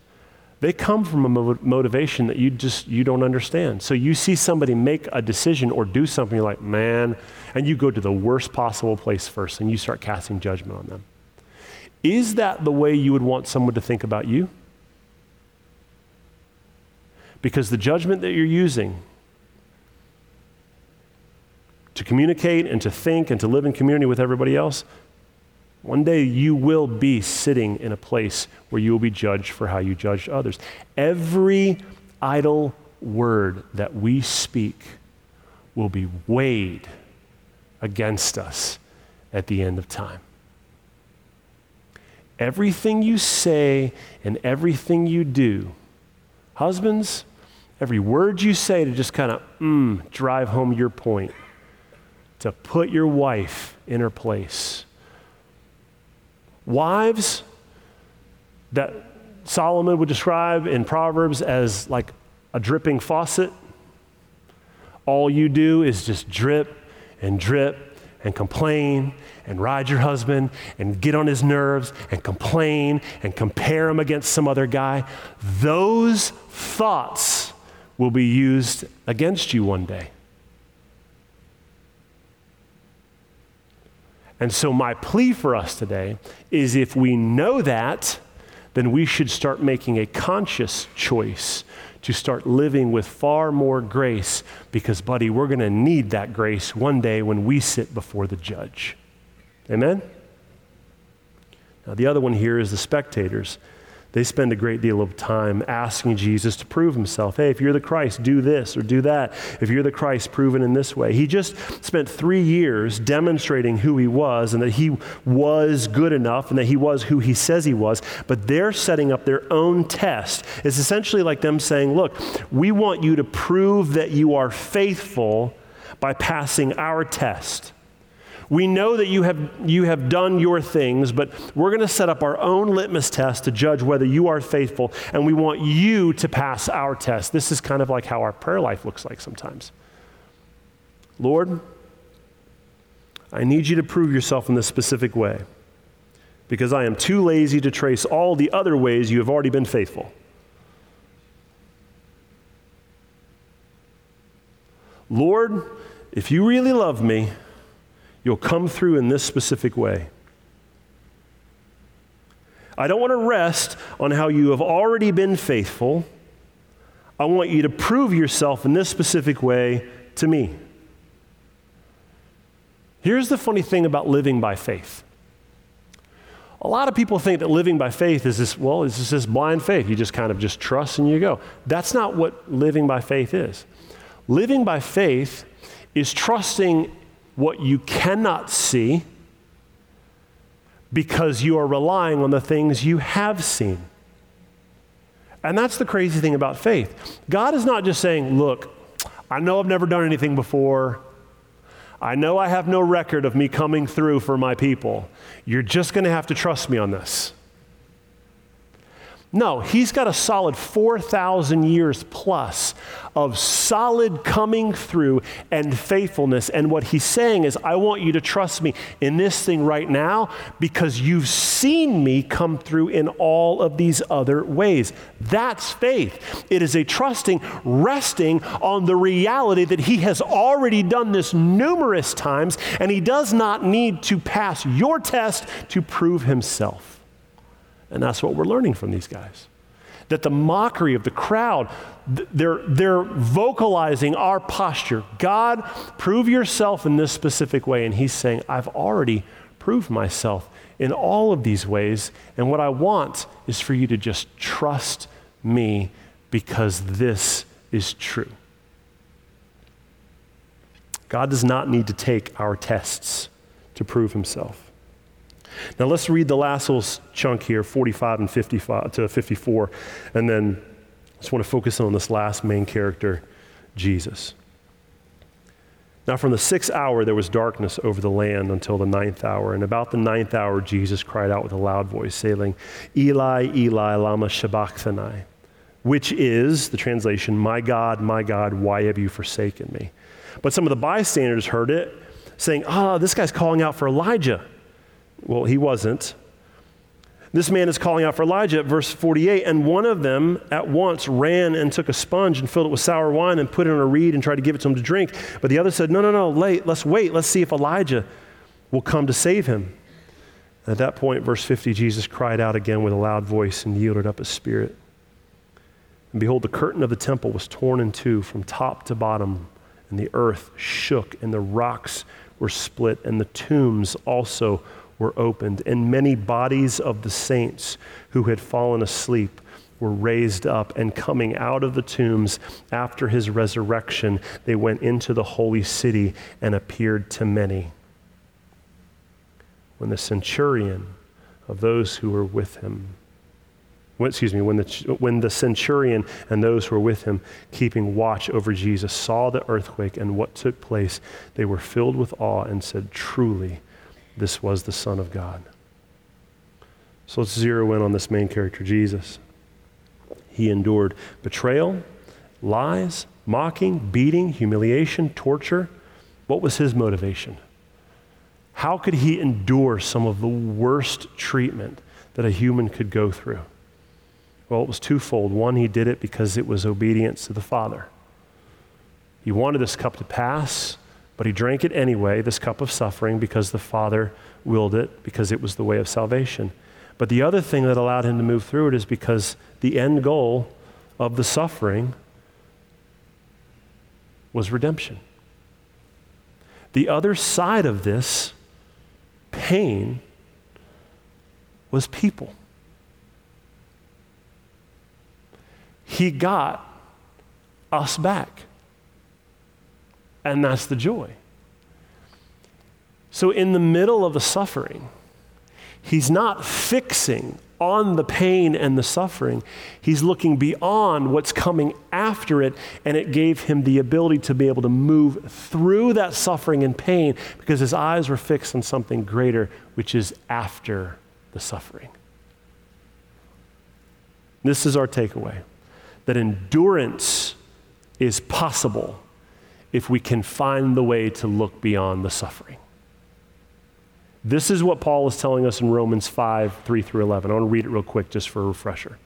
they come from a motivation that you just you don't understand. So you see somebody make a decision or do something you're like, "Man," and you go to the worst possible place first and you start casting judgment on them. Is that the way you would want someone to think about you? Because the judgment that you're using to communicate and to think and to live in community with everybody else, one day you will be sitting in a place where you will be judged for how you judged others. Every idle word that we speak will be weighed against us at the end of time. Everything you say and everything you do, husbands, every word you say to just kind of mm, drive home your point, to put your wife in her place. Wives that Solomon would describe in Proverbs as like a dripping faucet. All you do is just drip and drip and complain and ride your husband and get on his nerves and complain and compare him against some other guy. Those thoughts will be used against you one day. And so, my plea for us today is if we know that, then we should start making a conscious choice to start living with far more grace because, buddy, we're going to need that grace one day when we sit before the judge. Amen? Now, the other one here is the spectators they spend a great deal of time asking Jesus to prove himself. Hey, if you're the Christ, do this or do that. If you're the Christ, prove it in this way. He just spent three years demonstrating who he was and that he was good enough and that he was who he says he was. But they're setting up their own test. It's essentially like them saying, Look, we want you to prove that you are faithful by passing our test. We know that you have, you have done your things, but we're going to set up our own litmus test to judge whether you are faithful, and we want you to pass our test. This is kind of like how our prayer life looks like sometimes. Lord, I need you to prove yourself in this specific way because I am too lazy to trace all the other ways you have already been faithful. Lord, if you really love me, You'll come through in this specific way. I don't want to rest on how you have already been faithful. I want you to prove yourself in this specific way to me. Here's the funny thing about living by faith. A lot of people think that living by faith is this, well, it's just this blind faith. You just kind of just trust and you go. That's not what living by faith is. Living by faith is trusting what you cannot see because you are relying on the things you have seen. And that's the crazy thing about faith. God is not just saying, Look, I know I've never done anything before. I know I have no record of me coming through for my people. You're just going to have to trust me on this. No, he's got a solid 4,000 years plus of solid coming through and faithfulness. And what he's saying is, I want you to trust me in this thing right now because you've seen me come through in all of these other ways. That's faith. It is a trusting, resting on the reality that he has already done this numerous times and he does not need to pass your test to prove himself. And that's what we're learning from these guys. That the mockery of the crowd, they're, they're vocalizing our posture. God, prove yourself in this specific way. And he's saying, I've already proved myself in all of these ways. And what I want is for you to just trust me because this is true. God does not need to take our tests to prove himself. Now let's read the last little chunk here, 45 and 55 to 54, and then I just want to focus on this last main character, Jesus. Now, from the sixth hour, there was darkness over the land until the ninth hour. And about the ninth hour, Jesus cried out with a loud voice, saying, Eli, Eli, Lama Sabachthani, which is, the translation, My God, my God, why have you forsaken me? But some of the bystanders heard it, saying, Ah, oh, this guy's calling out for Elijah. Well, he wasn't. This man is calling out for Elijah at verse 48, and one of them at once ran and took a sponge and filled it with sour wine and put it on a reed and tried to give it to him to drink. But the other said, No, no, no, late, let's wait, let's see if Elijah will come to save him. At that point, verse 50, Jesus cried out again with a loud voice and yielded up his spirit. And behold, the curtain of the temple was torn in two from top to bottom, and the earth shook, and the rocks were split, and the tombs also were opened, and many bodies of the saints who had fallen asleep were raised up, and coming out of the tombs after his resurrection, they went into the holy city and appeared to many. When the centurion of those who were with him, excuse me, when the, when the centurion and those who were with him, keeping watch over Jesus, saw the earthquake and what took place, they were filled with awe and said, Truly, this was the Son of God. So let's zero in on this main character, Jesus. He endured betrayal, lies, mocking, beating, humiliation, torture. What was his motivation? How could he endure some of the worst treatment that a human could go through? Well, it was twofold. One, he did it because it was obedience to the Father. He wanted this cup to pass, but he drank it anyway, this cup of suffering, because the Father willed it, because it was the way of salvation. But the other thing that allowed him to move through it is because the end goal of the suffering was redemption. The other side of this pain was people. he got us back. And that's the joy. So, in the middle of the suffering, he's not fixing on the pain and the suffering. He's looking beyond what's coming after it, and it gave him the ability to be able to move through that suffering and pain because his eyes were fixed on something greater, which is after the suffering. This is our takeaway that endurance is possible if we can find the way to look beyond the suffering. This is what Paul is telling us in Romans 5 3 through 11. I want to read it real quick just for a refresher.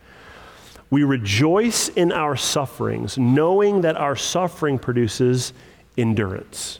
We rejoice in our sufferings, knowing that our suffering produces endurance.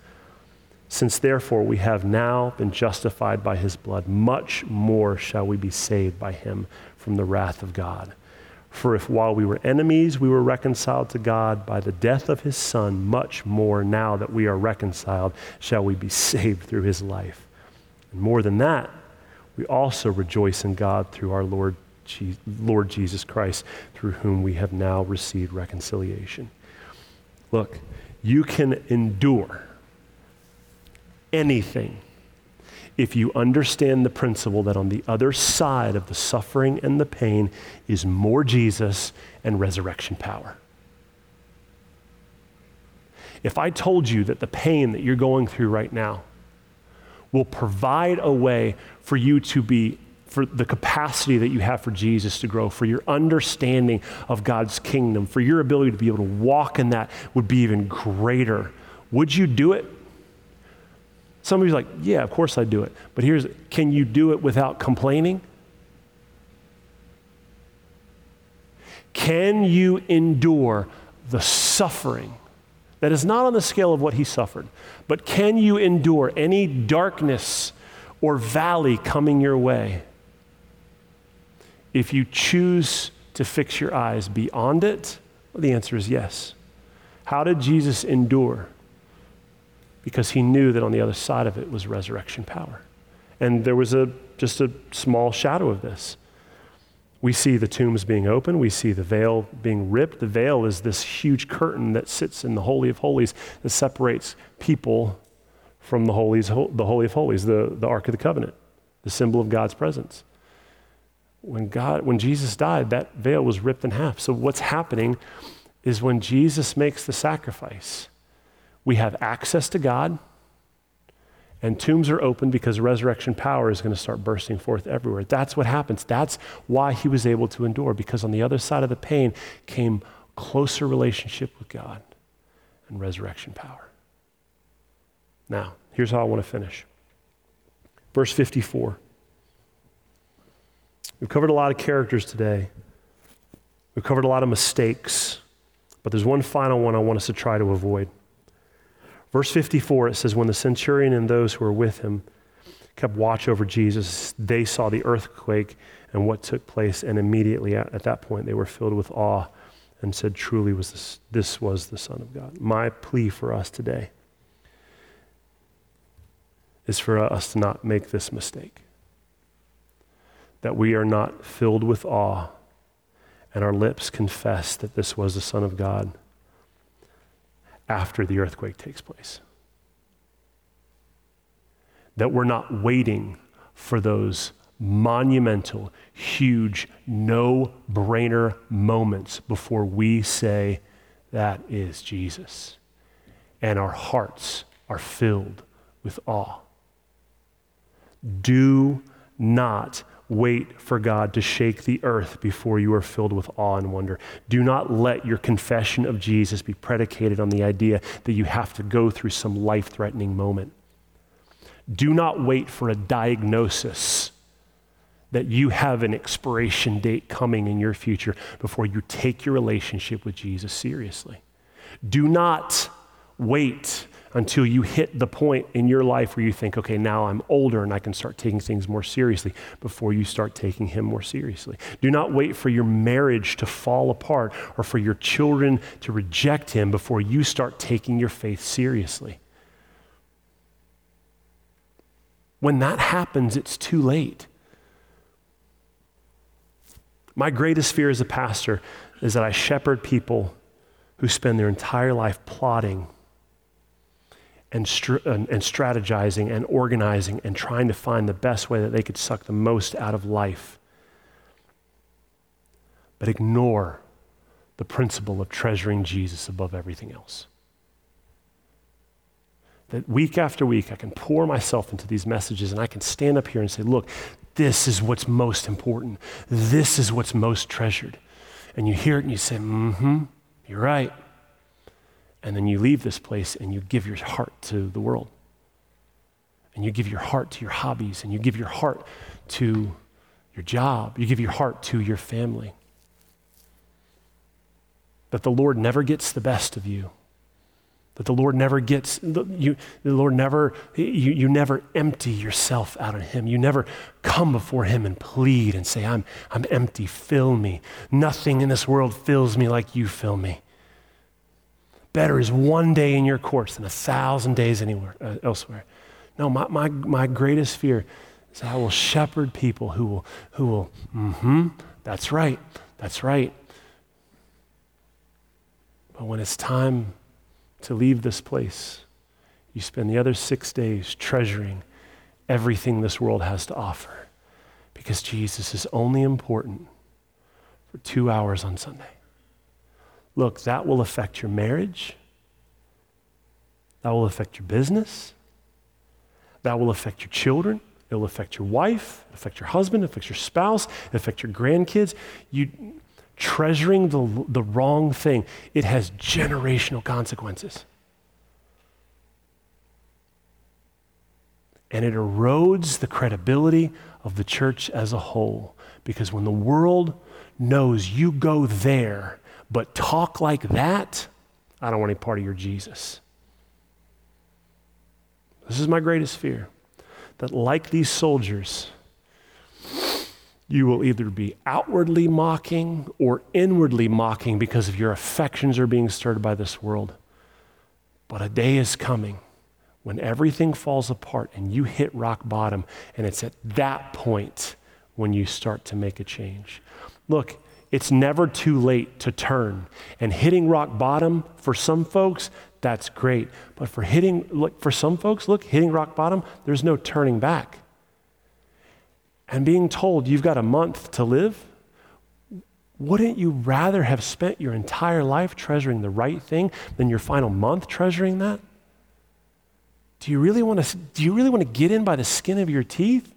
Since therefore we have now been justified by his blood, much more shall we be saved by him from the wrath of God. For if while we were enemies we were reconciled to God by the death of his Son, much more now that we are reconciled shall we be saved through his life. And more than that, we also rejoice in God through our Lord, Je- Lord Jesus Christ, through whom we have now received reconciliation. Look, you can endure anything if you understand the principle that on the other side of the suffering and the pain is more Jesus and resurrection power. If I told you that the pain that you're going through right now will provide a way for you to be, for the capacity that you have for Jesus to grow, for your understanding of God's kingdom, for your ability to be able to walk in that would be even greater, would you do it? Some of you are like, yeah, of course I do it. But here's, can you do it without complaining? Can you endure the suffering that is not on the scale of what he suffered, but can you endure any darkness or valley coming your way if you choose to fix your eyes beyond it? Well, the answer is yes. How did Jesus endure? Because he knew that on the other side of it was resurrection power. And there was a, just a small shadow of this. We see the tombs being open. We see the veil being ripped. The veil is this huge curtain that sits in the Holy of Holies that separates people from the, holies, the Holy of Holies, the, the Ark of the Covenant, the symbol of God's presence. When, God, when Jesus died, that veil was ripped in half. So, what's happening is when Jesus makes the sacrifice, we have access to God And tombs are open because resurrection power is going to start bursting forth everywhere. That's what happens. That's why he was able to endure, because on the other side of the pain came closer relationship with God and resurrection power. Now, here's how I want to finish. Verse 54. We've covered a lot of characters today. We've covered a lot of mistakes, but there's one final one I want us to try to avoid. Verse 54, it says, When the centurion and those who were with him kept watch over Jesus, they saw the earthquake and what took place, and immediately at, at that point they were filled with awe and said, Truly, was this, this was the Son of God. My plea for us today is for us to not make this mistake. That we are not filled with awe and our lips confess that this was the Son of God after the earthquake takes place. That we're not waiting for those monumental, huge, no brainer moments before we say, That is Jesus. And our hearts are filled with awe. Do not wait for God to shake the earth before you are filled with awe and wonder. Do not let your confession of Jesus be predicated on the idea that you have to go through some life threatening moment. Do not wait for a diagnosis that you have an expiration date coming in your future before you take your relationship with Jesus seriously. Do not wait until you hit the point in your life where you think, okay, now I'm older and I can start taking things more seriously before you start taking Him more seriously. Do not wait for your marriage to fall apart or for your children to reject Him before you start taking your faith seriously. When that happens, it's too late. My greatest fear as a pastor is that I shepherd people who spend their entire life plotting and, str- and, and strategizing and organizing and trying to find the best way that they could suck the most out of life. But ignore the principle of treasuring Jesus above everything else. That week after week, I can pour myself into these messages and I can stand up here and say, look, this is what's most important. This is what's most treasured. And you hear it and you say, mm hmm, you're right and then you leave this place and you give your heart to the world. And you give your heart to your hobbies, and you give your heart to your job, you give your heart to your family. That the Lord never gets the best of you. That the Lord never gets, you, the Lord never, you, you never empty yourself out of Him. You never come before Him and plead and say, I'm, I'm empty, fill me. Nothing in this world fills me like you fill me. Better is one day in your course than a thousand days anywhere uh, elsewhere. No, my, my, my greatest fear is I will shepherd people who will, who will, mm-hmm, that's right, that's right. But when it's time to leave this place, you spend the other six days treasuring everything this world has to offer because Jesus is only important for two hours on Sunday. Look, that will affect your marriage. That will affect your business. That will affect your children. It will affect your wife, it affect your husband, it affect your spouse, it affect your grandkids. You treasuring the, the wrong thing, it has generational consequences. And it erodes the credibility of the church as a whole. Because when the world knows you go there, but talk like that, I don't want any part of your Jesus. This is my greatest fear that, like these soldiers, you will either be outwardly mocking or inwardly mocking because of your affections are being stirred by this world. But a day is coming when everything falls apart and you hit rock bottom, and it's at that point when you start to make a change. Look, it's never too late to turn. And hitting rock bottom for some folks, that's great. But for hitting, look, for some folks, look, hitting rock bottom, there's no turning back. And being told you've got a month to live, wouldn't you rather have spent your entire life treasuring the right thing than your final month treasuring that? Do you really want to, do you really want to get in by the skin of your teeth?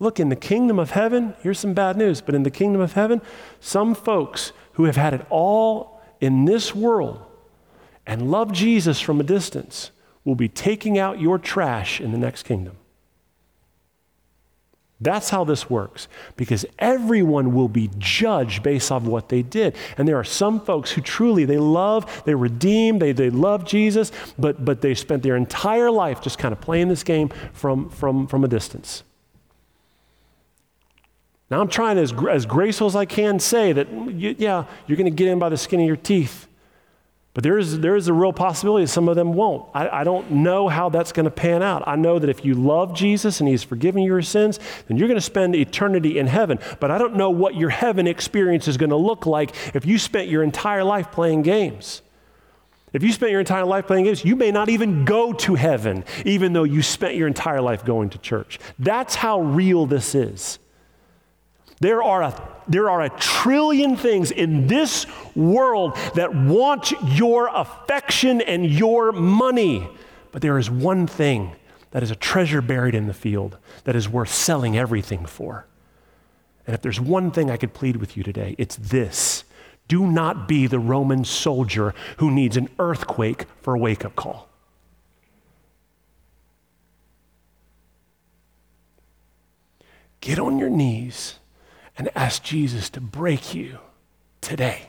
Look, in the kingdom of heaven, here's some bad news, but in the kingdom of heaven, some folks who have had it all in this world and love Jesus from a distance will be taking out your trash in the next kingdom. That's how this works because everyone will be judged based off what they did. And there are some folks who truly they love, they redeem, they, they love Jesus, but, but they spent their entire life just kind of playing this game from, from, from a distance. Now I'm trying as, as graceful as I can say that, yeah, you're going to get in by the skin of your teeth. But there is, there is a real possibility some of them won't. I, I don't know how that's going to pan out. I know that if you love Jesus and He's forgiven your sins, then you're going to spend eternity in heaven. But I don't know what your heaven experience is going to look like if you spent your entire life playing games. If you spent your entire life playing games, you may not even go to heaven, even though you spent your entire life going to church. That's how real this is. There are, a, there are a trillion things in this world that want your affection and your money. But there is one thing that is a treasure buried in the field that is worth selling everything for. And if there's one thing I could plead with you today, it's this do not be the Roman soldier who needs an earthquake for a wake up call. Get on your knees and ask Jesus to break you today.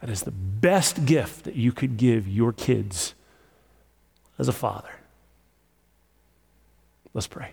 That is the best gift that you could give your kids as a father. Let's pray.